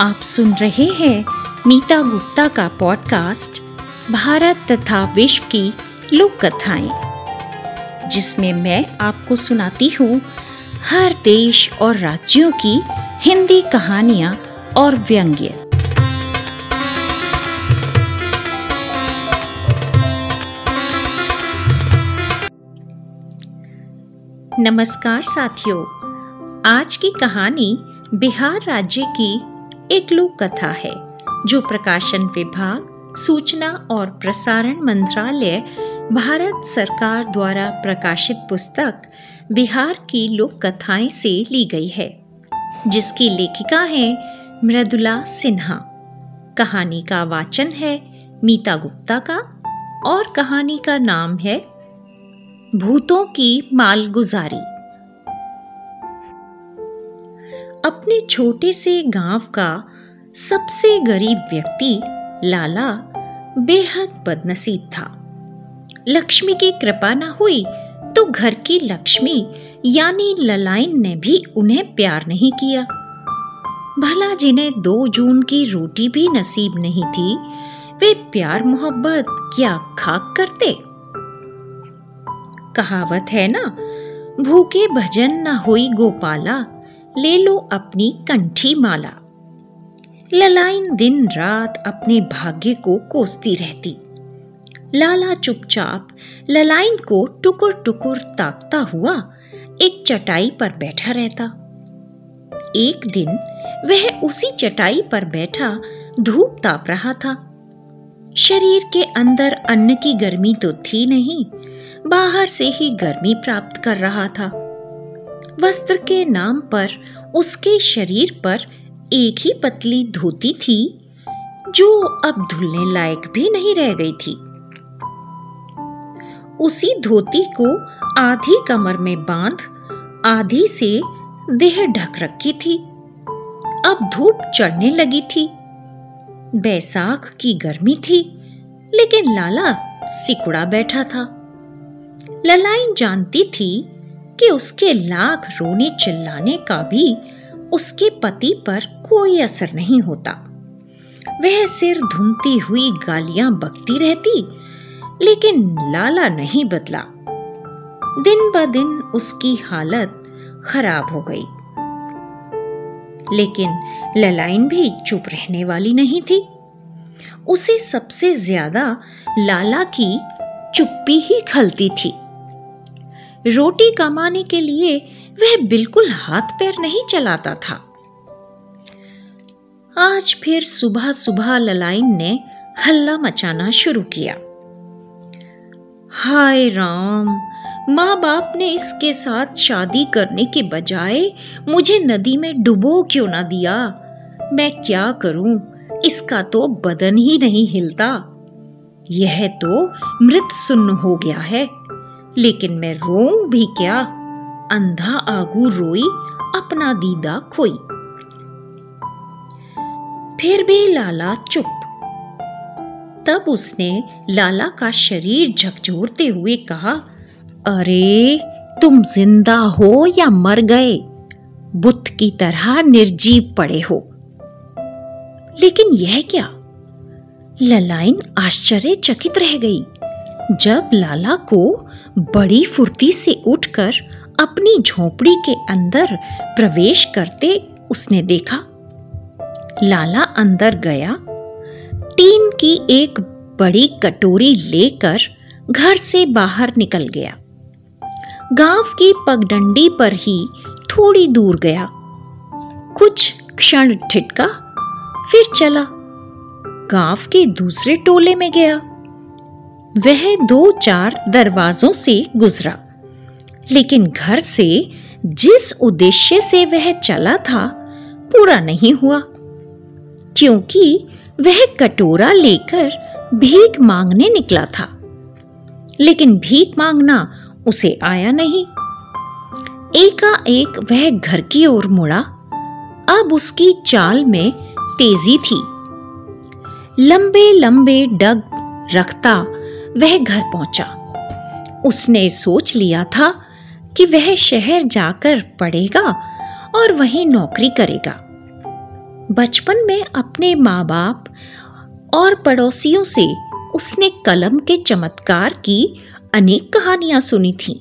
आप सुन रहे हैं मीता गुप्ता का पॉडकास्ट भारत तथा विश्व की लोक कथाएँ जिसमें मैं आपको सुनाती हूँ हर देश और राज्यों की हिंदी कहानियाँ और व्यंग्य। नमस्कार साथियों, आज की कहानी बिहार राज्य की एक लोक कथा है, जो प्रकाशन विभाग, सूचना और प्रसारण मंत्रालय, भारत सरकार द्वारा प्रकाशित पुस्तक, बिहार की लोक कथाएँ से ली गई है। जिसकी लेखिका है मृदुला सिन्हा। कहानी का वाचन है मीता गुप्ता का, और कहानी का नाम है, भूतों की मालगुजारी। अपने छोटे से गाँव का सबसे गरीब व्यक्ति लाला बेहद बदनसीब था। लक्ष्मी की कृपा न हुई तो घर की लक्ष्मी यानी ललाइन ने भी उन्हें प्यार नहीं किया। भला जिन्हें दो जून की रोटी भी नसीब नहीं थी, वे प्यार मोहब्बत क्या खाक करते? कहावत है ना, भूखे भजन न हुई गोपाला। ले लो अपनी कंठी माला। ललाइन दिन रात अपने भाग्य को कोसती रहती। लाला चुपचाप ललाइन को टुकुर टुकुर ताकता हुआ एक चटाई पर बैठा रहता। एक दिन वह उसी चटाई पर बैठा धूप ताप रहा था। शरीर के अंदर अन्न की गर्मी तो थी नहीं, बाहर से ही गर्मी प्राप्त कर रहा था। वस्त्र के नाम पर, उसके शरीर पर एक ही पतली धोती थी, जो अब धुलने लायक भी नहीं रह गई थी। उसी धोती को आधी कमर में बाँध, आधी से देह ढक रखी थी। अब धूप चढ़ने लगी थी। बैसाख की गर्मी थी, लेकिन लाला सिकुड़ा बैठा था। ललाइन जानती थी कि उसके लाख रोने चिल्लाने का भी उसके पति पर कोई असर नहीं होता। वह सिर धुनती हुई गालियाँ बकती रहती, लेकिन लाला नहीं बदला। दिन ब दिन उसकी हालत खराब हो गई। लेकिन ललाइन भी चुप रहने वाली नहीं थी। उसे सबसे ज़्यादा लाला की चुप्पी ही खलती थी। रोटी कमाने के लिए वह बिल्कुल हाथ पैर नहीं चलाता था। आज फिर सुबह सुबह ललाइन ने हल्ला मचाना शुरू किया। हाय राम माँ बाप ने इसके साथ शादी करने के बजाय मुझे नदी में डुबो क्यों ना दिया? मैं क्या करूँ? इसका तो बदन ही नहीं हिलता। यह तो मृत सुन्न हो गया है। लेकिन मैं रो भी क्या? अंधा आगू रोई, अपना दीदा खोई। फिर भी लाला चुप। तब उसने लाला का शरीर झकझोरते हुए कहा, अरे, तुम ज़िंदा हो या मर गए? बुत की तरह निर्जीव पड़े हो। लेकिन यह क्या? ललाइन आश्चर्यचकित रह गई। जब लाला को बड़ी फुर्ती से उठकर अपनी झोपड़ी के अंदर प्रवेश करते उसने देखा। लाला अंदर गया। टीन की एक बड़ी कटोरी लेकर घर से बाहर निकल गया। गाँव की पगडंडी पर ही थोड़ी दूर गया। कुछ क्षण ठिटका फिर चला। गाँव के दूसरे टोले में गया। वह दो चार दरवाजों से गुजरा। लेकिन घर से जिस उद्देश्य से वह चला था, पूरा नहीं हुआ। क्योंकि वह कटोरा लेकर भीख मांगने निकला था। लेकिन भीख मांगना उसे आया नहीं। एकाएक वह घर की ओर मुड़ा। अब उसकी चाल में तेज़ी थी। लंबे लंबे डग रखता वह घर पहुँचा। उसने सोच लिया था कि वह शहर जाकर पढ़ेगा और वहीं नौकरी करेगा। बचपन में अपने माँ बाप और पड़ोसियों से उसने कलम के चमत्कार की अनेक कहानियाँ सुनी थी।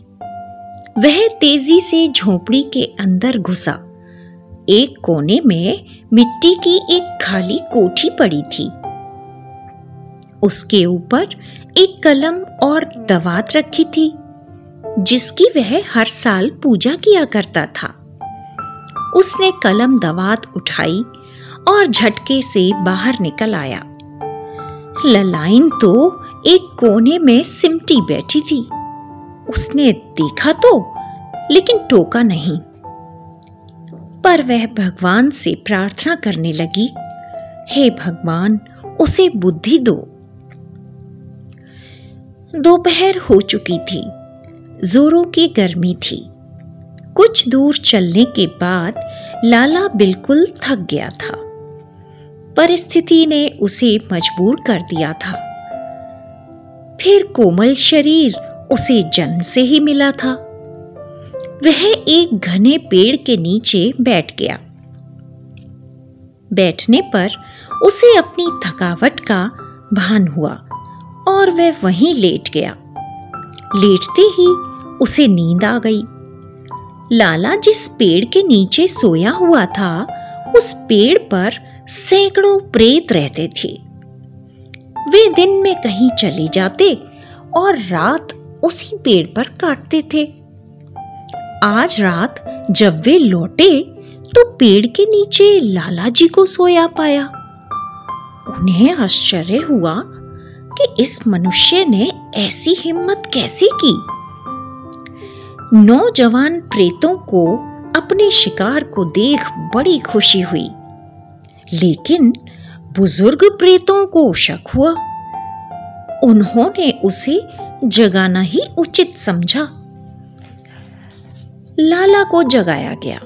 वह तेज़ी से झोपड़ी के अंदर घुसा। एक कोने में मिट्टी की एक खाली कोठी पड़ी थी। उसके ऊपर एक कलम और दवात रखी थी, जिसकी वह हर साल पूजा किया करता था। उसने कलम दवात उठाई और झटके से बाहर निकल आया। ललाइन तो एक कोने में सिमटी बैठी थी। उसने देखा तो लेकिन टोका नहीं। पर वह भगवान से प्रार्थना करने लगी, हे भगवान, उसे बुद्धि दो। दोपहर हो चुकी थी। जोरों की गर्मी थी। कुछ दूर चलने के बाद लाला बिल्कुल थक गया था। परिस्थिति ने उसे मजबूर कर दिया था। फिर कोमल शरीर उसे जन्म से ही मिला था। वह एक घने पेड़ के नीचे बैठ गया। बैठने पर उसे अपनी थकावट का भान हुआ। और वह वहीं लेट गया। लेटते ही उसे नींद आ गई। लाला जिस पेड़ के नीचे सोया हुआ था, उस पेड़ पर सैकड़ों प्रेत रहते थे। वे दिन में कहीं चले जाते और रात उसी पेड़ पर काटते थे। आज रात जब वे लौटे तो पेड़ के नीचे लाला जी को सोया पाया। उन्हें आश्चर्य हुआ कि इस मनुष्य ने ऐसी हिम्मत कैसे की? नौजवान प्रेतों को अपने शिकार को देख बड़ी खुशी हुई। लेकिन बुज़ुर्ग प्रेतों को शक हुआ। उन्होंने उसे जगाना ही उचित समझा। लाला को जगाया गया।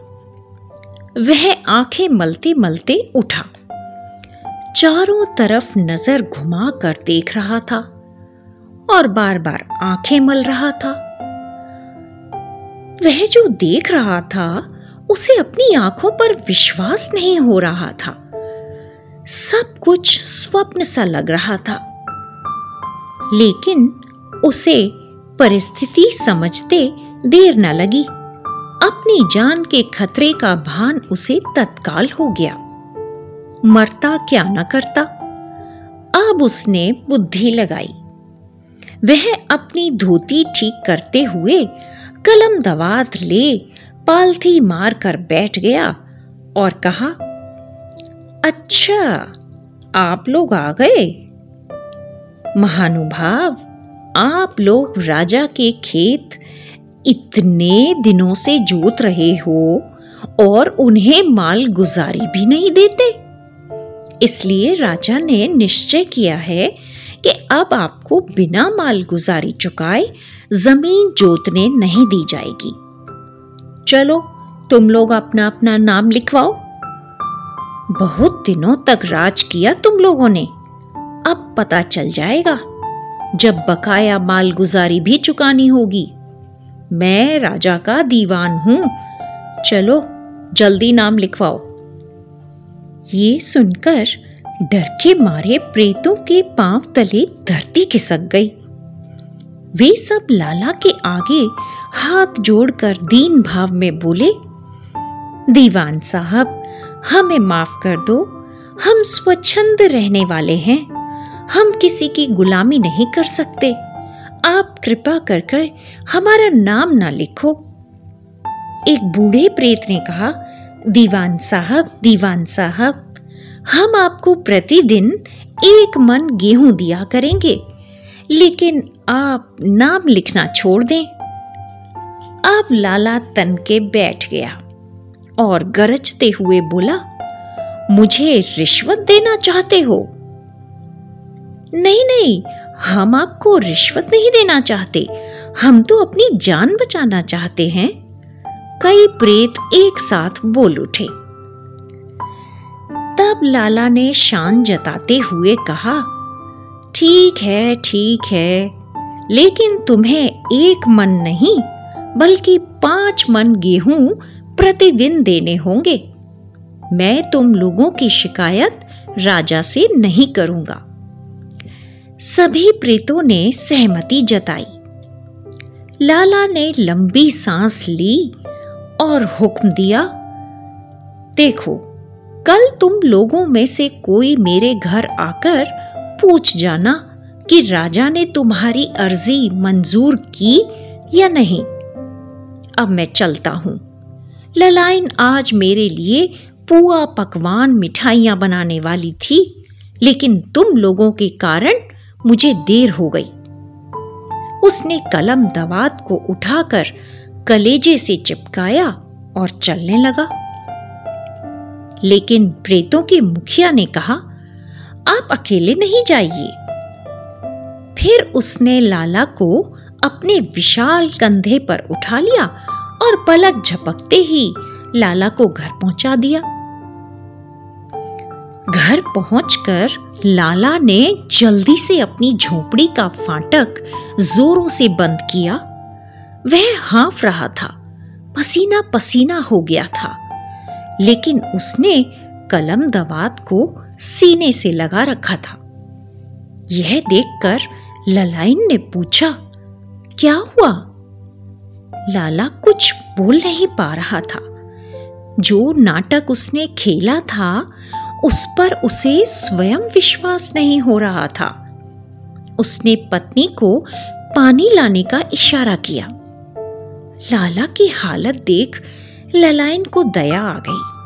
वह आँखें मलते मलते उठा। चारों तरफ़ नज़र घुमा कर देख रहा था और बार बार आँखें मल रहा था। वह जो देख रहा था, उसे अपनी आँखों पर विश्वास नहीं हो रहा था। सब कुछ स्वप्न सा लग रहा था। लेकिन उसे परिस्थिति समझते देर न लगी। अपनी जान के खतरे का भान उसे तत्काल हो गया। मरता क्या न करता। अब उसने बुद्धि लगाई। वह अपनी धोती ठीक करते हुए कलम दवात ले पालथी मार कर बैठ गया और कहा अच्छा आप लोग आ गए। महानुभाव, आप लोग राजा के खेत इतने दिनों से जोत रहे हो और उन्हें माल गुजारी भी नहीं देते। इसलिए राजा ने निश्चय किया है कि अब आपको बिना माल गुजारी चुकाए ज़मीन जोतने नहीं दी जाएगी। चलो, तुम लोग अपना अपना नाम लिखवाओ। बहुत दिनों तक राज किया तुम लोगों ने। अब पता चल जाएगा जब बकाया माल गुजारी भी चुकानी होगी। मैं राजा का दीवान हूँ। चलो, जल्दी नाम लिखवाओ। ये सुनकर डर के मारे प्रेतों के पाँव तले धरती खिसक गई। वे सब लाला के आगे हाथ जोड़कर दीन भाव में बोले, दीवान साहब, हमें माफ़ कर दो। हम स्वच्छंद रहने वाले हैं। हम किसी की गुलामी नहीं कर सकते। आप कृपा कर कर हमारा नाम ना लिखो। एक बूढ़े प्रेत ने कहा दीवान साहब दीवान साहब, हम आपको प्रतिदिन एक मन गेहूँ दिया करेंगे, लेकिन आप नाम लिखना छोड़ दें। अब लाला तन के बैठ गया और गरजते हुए बोला, मुझे रिश्वत देना चाहते हो? नहीं नहीं, हम आपको रिश्वत नहीं देना चाहते। हम तो अपनी जान बचाना चाहते हैं। कई प्रेत एक साथ बोल उठे। तब लाला ने शान जताते हुए कहा, ठीक है ठीक है, लेकिन तुम्हें एक मन नहीं, बल्कि पाँच मन गेहूँ प्रतिदिन देने होंगे। मैं तुम लोगों की शिकायत राजा से नहीं करूँगा सभी प्रेतों ने सहमति जताई। लाला ने लंबी सांस ली और हुक्म दिया, देखो, कल तुम लोगों में से कोई मेरे घर आकर पूछ जाना कि राजा ने तुम्हारी अर्जी मंजूर की या नहीं। अब मैं चलता हूँ। ललाइन आज मेरे लिए पुआ पकवान मिठाइयाँ बनाने वाली थी, लेकिन तुम लोगों के कारण मुझे देर हो गई। उसने कलम दवात को उठाकर कलेजे से चिपकाया और चलने लगा। लेकिन प्रेतों के मुखिया ने कहा, आप अकेले नहीं जाइए। फिर उसने लाला को अपने विशाल कंधे पर उठा लिया और पलक झपकते ही लाला को घर पहुँचा दिया। घर पहुंचकर लाला ने जल्दी से अपनी झोपड़ी का फाटक जोरों से बंद किया वह हाँफ रहा था। पसीना पसीना हो गया था। लेकिन उसने कलम दवात को सीने से लगा रखा था। यह देखकर ललाइन ने पूछा, क्या हुआ? लाला कुछ बोल नहीं पा रहा था। जो नाटक उसने खेला था, उस पर उसे स्वयं विश्वास नहीं हो रहा था। उसने पत्नी को पानी लाने का इशारा किया। लाला की हालत देख ललायन को दया आ गई।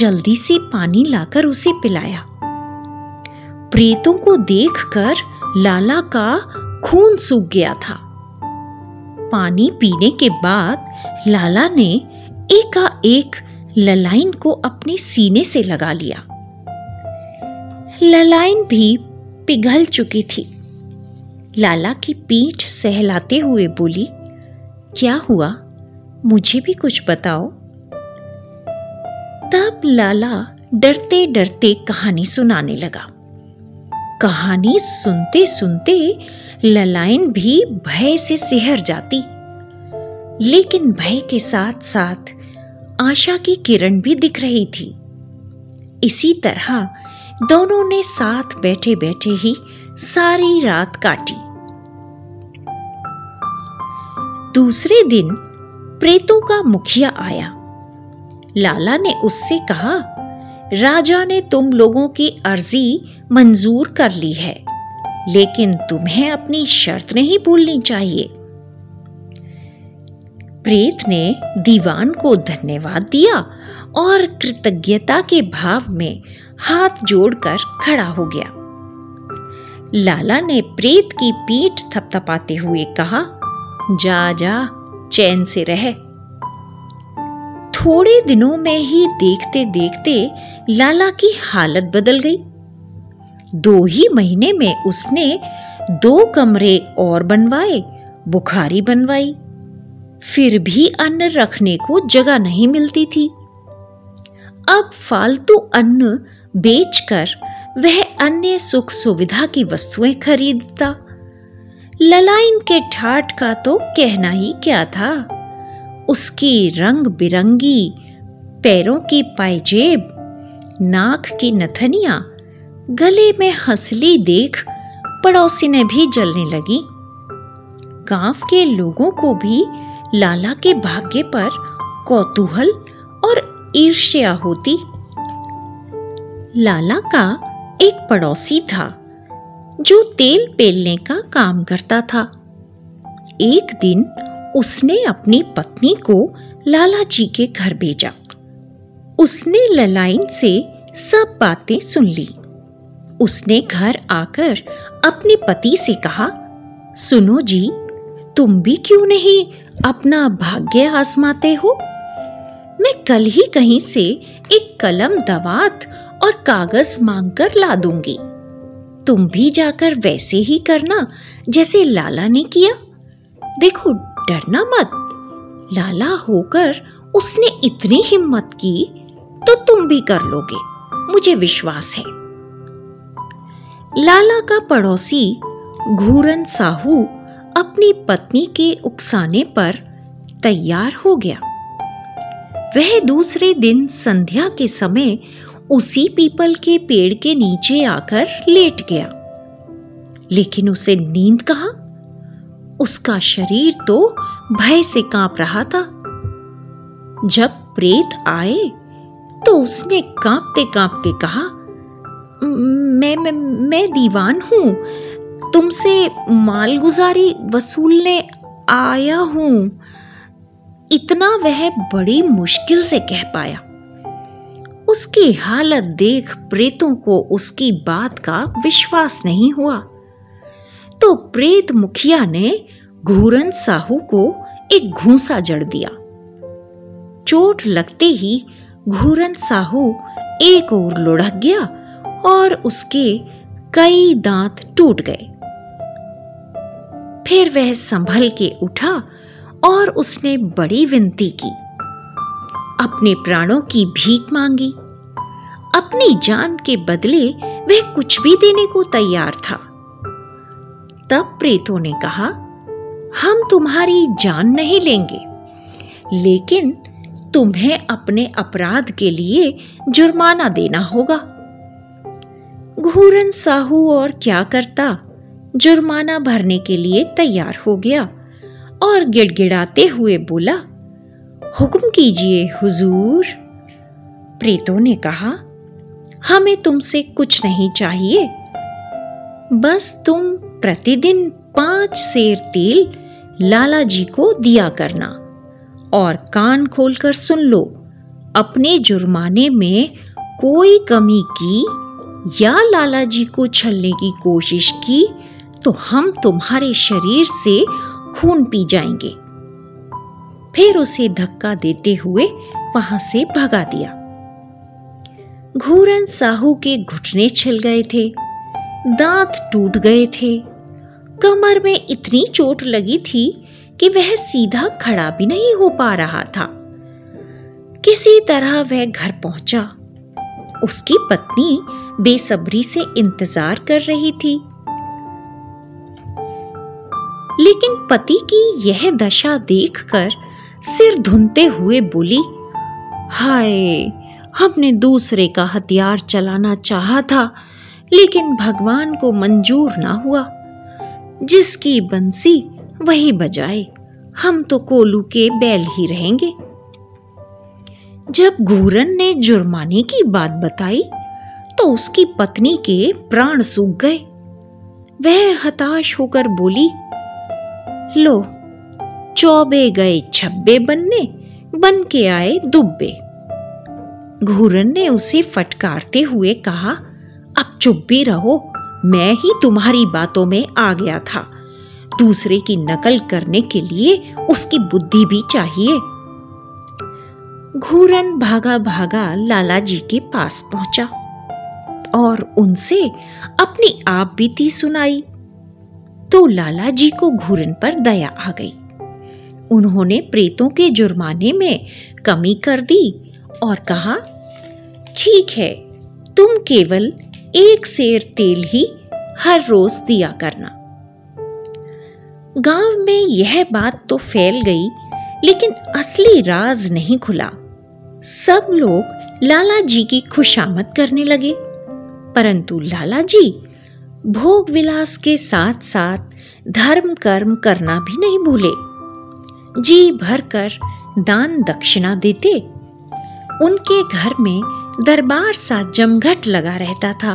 जल्दी से पानी लाकर उसे पिलाया। प्रेतों को देखकर लाला का खून सूख गया था। पानी पीने के बाद लाला ने एकाएक ललाइन को अपने सीने से लगा लिया। ललाइन भी पिघल चुकी थी। लाला की पीठ सहलाते हुए बोली क्या हुआ? मुझे भी कुछ बताओ। तब लाला डरते डरते कहानी सुनाने लगा। कहानी सुनते सुनते ललाइन भी भय से सिहर जाती। लेकिन भय के साथ साथ आशा की किरण भी दिख रही थी। इसी तरह दोनों ने साथ बैठे बैठे ही सारी रात काटी। दूसरे दिन प्रेतों का मुखिया आया। लाला ने उससे कहा, राजा ने तुम लोगों की अर्जी मंजूर कर ली है, लेकिन तुम्हें अपनी शर्त नहीं भूलनी चाहिए। प्रेत ने दीवान को धन्यवाद दिया और कृतज्ञता के भाव में हाथ जोड़कर खड़ा हो गया। लाला ने प्रेत की पीठ थपथपाते हुए कहा जा जा, चैन से रह। थोड़े दिनों में ही देखते देखते लाला की हालत बदल गई। दो ही महीने में उसने दो कमरे और बनवाए, बुखारी बनवाई। फिर भी अन्न रखने को जगह नहीं मिलती थी। अब फालतू अन्न बेचकर वह अन्य सुख सुविधा की वस्तुएँ खरीदता ललाइन के ठाट का तो कहना ही क्या था? उसकी रंग बिरंगी पैरों की पायजेब, नाक की नथनिया, गले में हंसली देख पड़ोसी ने भी जलने लगी। गाँव के लोगों को भी लाला के भाग्य पर कौतूहल और ईर्ष्या होती। लाला का एक पड़ोसी था। जो तेल पेलने का काम करता था। एक दिन उसने अपनी पत्नी को लाला जी के घर भेजा। उसने ललाइन से सब बातें सुन ली। उसने घर आकर अपने पति से कहा, सुनो जी, तुम भी क्यों नहीं अपना भाग्य आजमाते हो? मैं कल ही कहीं से एक कलम, दवात और कागज़ मांगकर ला दूँगी। तुम भी जाकर वैसे ही करना, जैसे लाला ने किया। देखो, डरना मत। लाला होकर उसने इतनी हिम्मत की तो तुम भी कर लोगे। मुझे विश्वास है। लाला का पड़ोसी घूरन साहू अपनी पत्नी के उकसाने पर तैयार हो गया। वह दूसरे दिन संध्या के समय उसी पीपल के पेड़ के नीचे आकर लेट गया। लेकिन उसे नींद कहा? उसका शरीर तो भय से काँप रहा था। जब प्रेत आए तो उसने कांपते कांपते कहा, मैं मैं मैं दीवान हूँ। तुमसे मालगुजारी वसूलने आया हूँ। इतना वह बड़ी मुश्किल से कह पाया। उसकी हालत देख प्रेतों को उसकी बात का विश्वास नहीं हुआ। तो प्रेत मुखिया ने घूरन साहू को एक घूसा जड़ दिया। चोट लगते ही घूरन साहू एक ओर लुढ़क गया और उसके कई दांत टूट गए। फिर वह संभल के उठा और उसने बड़ी विनती की। अपने प्राणों की भीख मांगी। अपनी जान के बदले वह कुछ भी देने को तैयार था। तब प्रेतों ने कहा, हम तुम्हारी जान नहीं लेंगे, लेकिन तुम्हें अपने अपराध के लिए जुर्माना देना होगा। घूरन साहू और क्या करता, जुर्माना भरने के लिए तैयार हो गया और गिड़गिड़ाते हुए बोला हुक्म कीजिए, हुजूर। प्रेतों ने कहा, हमें तुमसे कुछ नहीं चाहिए। बस तुम प्रतिदिन पाँच सेर तेल लाला जी को दिया करना और कान खोलकर सुन लो। अपने जुर्माने में कोई कमी की या लाला जी को छलने की कोशिश की तो हम तुम्हारे शरीर से खून पी जाएँगे। फिर उसे धक्का देते हुए वहाँ से भगा दिया। घूरन साहू के घुटने छिल गए थे, दांत टूट गए थे। कमर में इतनी चोट लगी थी कि वह सीधा खड़ा भी नहीं हो पा रहा था। किसी तरह वह घर पहुँचा। उसकी पत्नी बेसब्री से इंतज़ार कर रही थी। लेकिन पति की यह दशा देखकर सिर धुनते हुए बोली, हाय, हमने दूसरे का हथियार चलाना चाहा था, लेकिन भगवान को मंजूर ना हुआ। जिसकी बंसी वही बजाए, हम तो कोलू के बैल ही रहेंगे। जब घूरन ने जुर्माने की बात बताई तो उसकी पत्नी के प्राण सूख गए। वह हताश होकर बोली, लो चौबे गए छब्बे बनने बन के आए दुब्बे। घूरन ने उसे फटकारते हुए कहा, अब चुप भी रहो, मैं ही तुम्हारी बातों में आ गया था। दूसरे की नकल करने के लिए उसकी बुद्धि भी चाहिए घूरन भागा भागा लाला जी के पास पहुँचा और उनसे अपनी आप बीती सुनाई। तो लाला जी को घूरन पर दया आ गई। उन्होंने प्रेतों के जुर्माने में कमी कर दी और कहा, ठीक है, तुम केवल एक सेर तेल ही हर रोज दिया करना। गाँव में यह बात तो फैल गई, लेकिन असली राज नहीं खुला। सब लोग लाला जी की खुशामद करने लगे। परंतु लाला जी भोग विलास के साथ साथ धर्म कर्म करना भी नहीं भूले। जी भर कर दान दक्षिणा देते। उनके घर में दरबार सा जमघट लगा रहता था।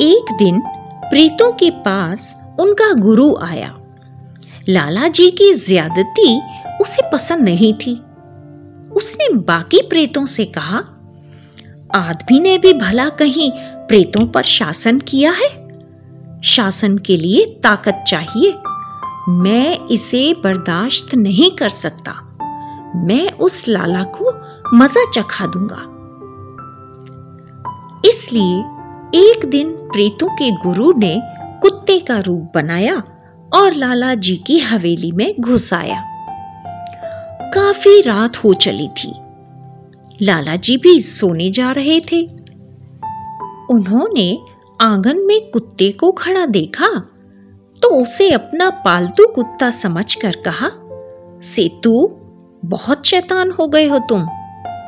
एक दिन प्रीतों के पास उनका गुरु आया। लाला जी की ज्यादती उसे पसंद नहीं थी। उसने बाकी प्रेतों से कहा, आदमी ने भी भला कहीं प्रेतों पर शासन किया है? शासन के लिए ताकत चाहिए। मैं इसे बर्दाश्त नहीं कर सकता। मैं उस लाला को मज़ा चखा दूँगा। इसलिए एक दिन प्रेतों के गुरु ने कुत्ते का रूप बनाया और लाला जी की हवेली में घुस आया काफ़ी रात हो चली थी। लाला जी भी सोने जा रहे थे। उन्होंने आँगन में कुत्ते को खड़ा देखा तो उसे अपना पालतू कुत्ता समझकर कहा, सेतु, बहुत शैतान हो गए हो तुम।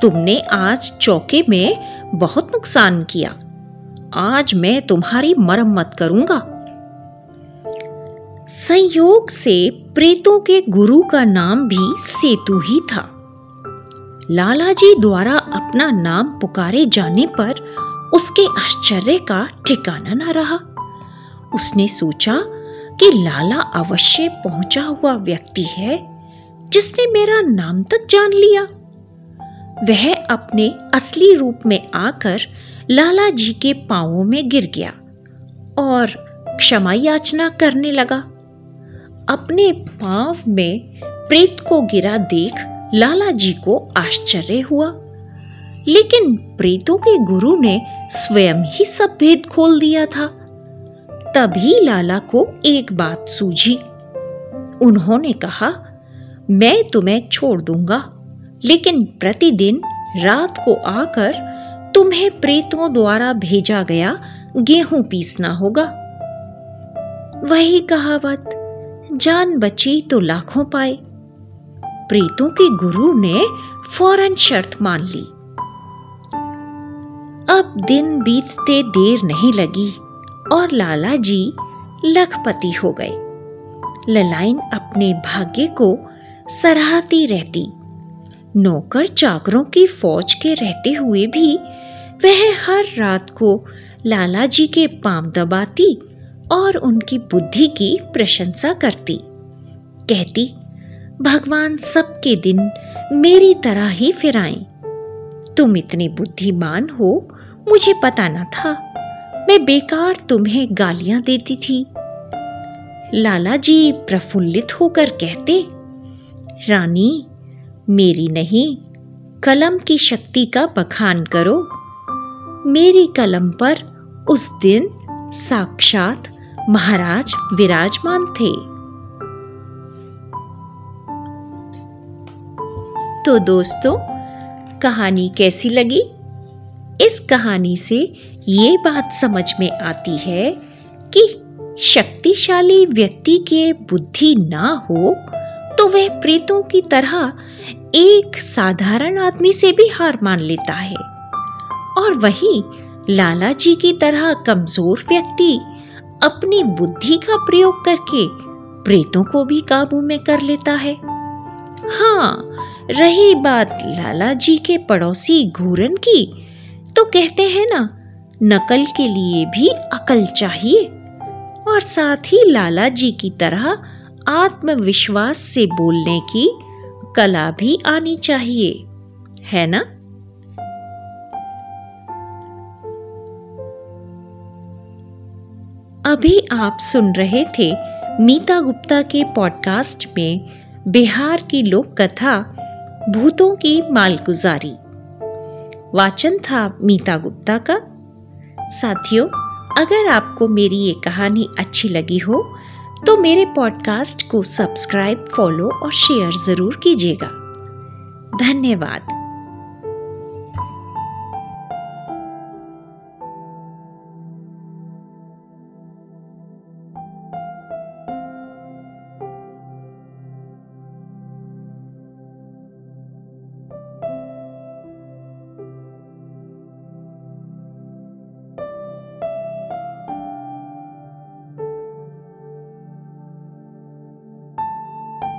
तुमने आज चौके में बहुत नुकसान किया। आज मैं तुम्हारी मरम्मत करूँगा संयोग से प्रेतों के गुरु का नाम भी सेतु ही था। लालाजी द्वारा अपना नाम पुकारे जाने पर उसके आश्चर्य का ठिकाना न रहा। उसने सोचा कि लाला अवश्य पहुँचा हुआ व्यक्ति है, जिसने मेरा नाम तक जान लिया। वह अपने असली रूप में आकर लाला जी के पांवों में गिर गया और क्षमा याचना करने लगा। अपने पाँव में प्रेत को गिरा देख लाला जी को आश्चर्य हुआ, लेकिन प्रेतों के गुरु ने स्वयं ही सब भेद खोल दिया था। तभी लाला को एक बात सूझी। उन्होंने कहा, मैं तुम्हें छोड़ दूँगा, लेकिन प्रतिदिन रात को आकर तुम्हें प्रेतों द्वारा भेजा गया गेहूँ पीसना होगा। वही कहावत, जान बची तो लाखों पाए। प्रेतों के गुरु ने फ़ौरन शर्त मान ली। अब दिन बीतते देर नहीं लगी। और लाला जी लखपति हो गए। ललाइन अपने भाग्य को सराहती रहती। नौकर चाकरों की फौज के रहते हुए भी वह हर रात को लाला जी के पाँव दबाती और उनकी बुद्धि की प्रशंसा करती। कहती, भगवान सबके दिन मेरी तरह ही फिराएँ। तुम इतने बुद्धिमान हो, मुझे पता न था। मैं बेकार तुम्हें गालियाँ देती थी। लाला जी प्रफुल्लित होकर कहते, रानी, मेरी नहीं, कलम की शक्ति का बखान करो। मेरी कलम पर उस दिन साक्षात महाराज विराजमान थे। तो दोस्तों, कहानी कैसी लगी? इस कहानी से ये बात समझ में आती है कि शक्तिशाली व्यक्ति के बुद्धि ना हो तो वह प्रेतों की तरह एक साधारण आदमी से भी हार मान लेता है। और वही लाला जी की तरह कमज़ोर व्यक्ति अपनी बुद्धि का प्रयोग करके प्रेतों को भी काबू में कर लेता है। हाँ रही बात लाला जी के पड़ोसी घूरन की तो कहते हैं ना, नकल के लिए भी अकल चाहिए। और साथ ही लाला जी की तरह आत्मविश्वास से बोलने की कला भी आनी चाहिए, है ना? अभी आप सुन रहे थे मीता गुप्ता के पॉडकास्ट में बिहार की लोक कथा भूतों की मालगुजारी। वाचन था मीता गुप्ता का। साथियों, अगर आपको मेरी ये कहानी अच्छी लगी हो तो मेरे पॉडकास्ट को सब्सक्राइब, फॉलो और शेयर ज़रूर कीजिएगा। धन्यवाद।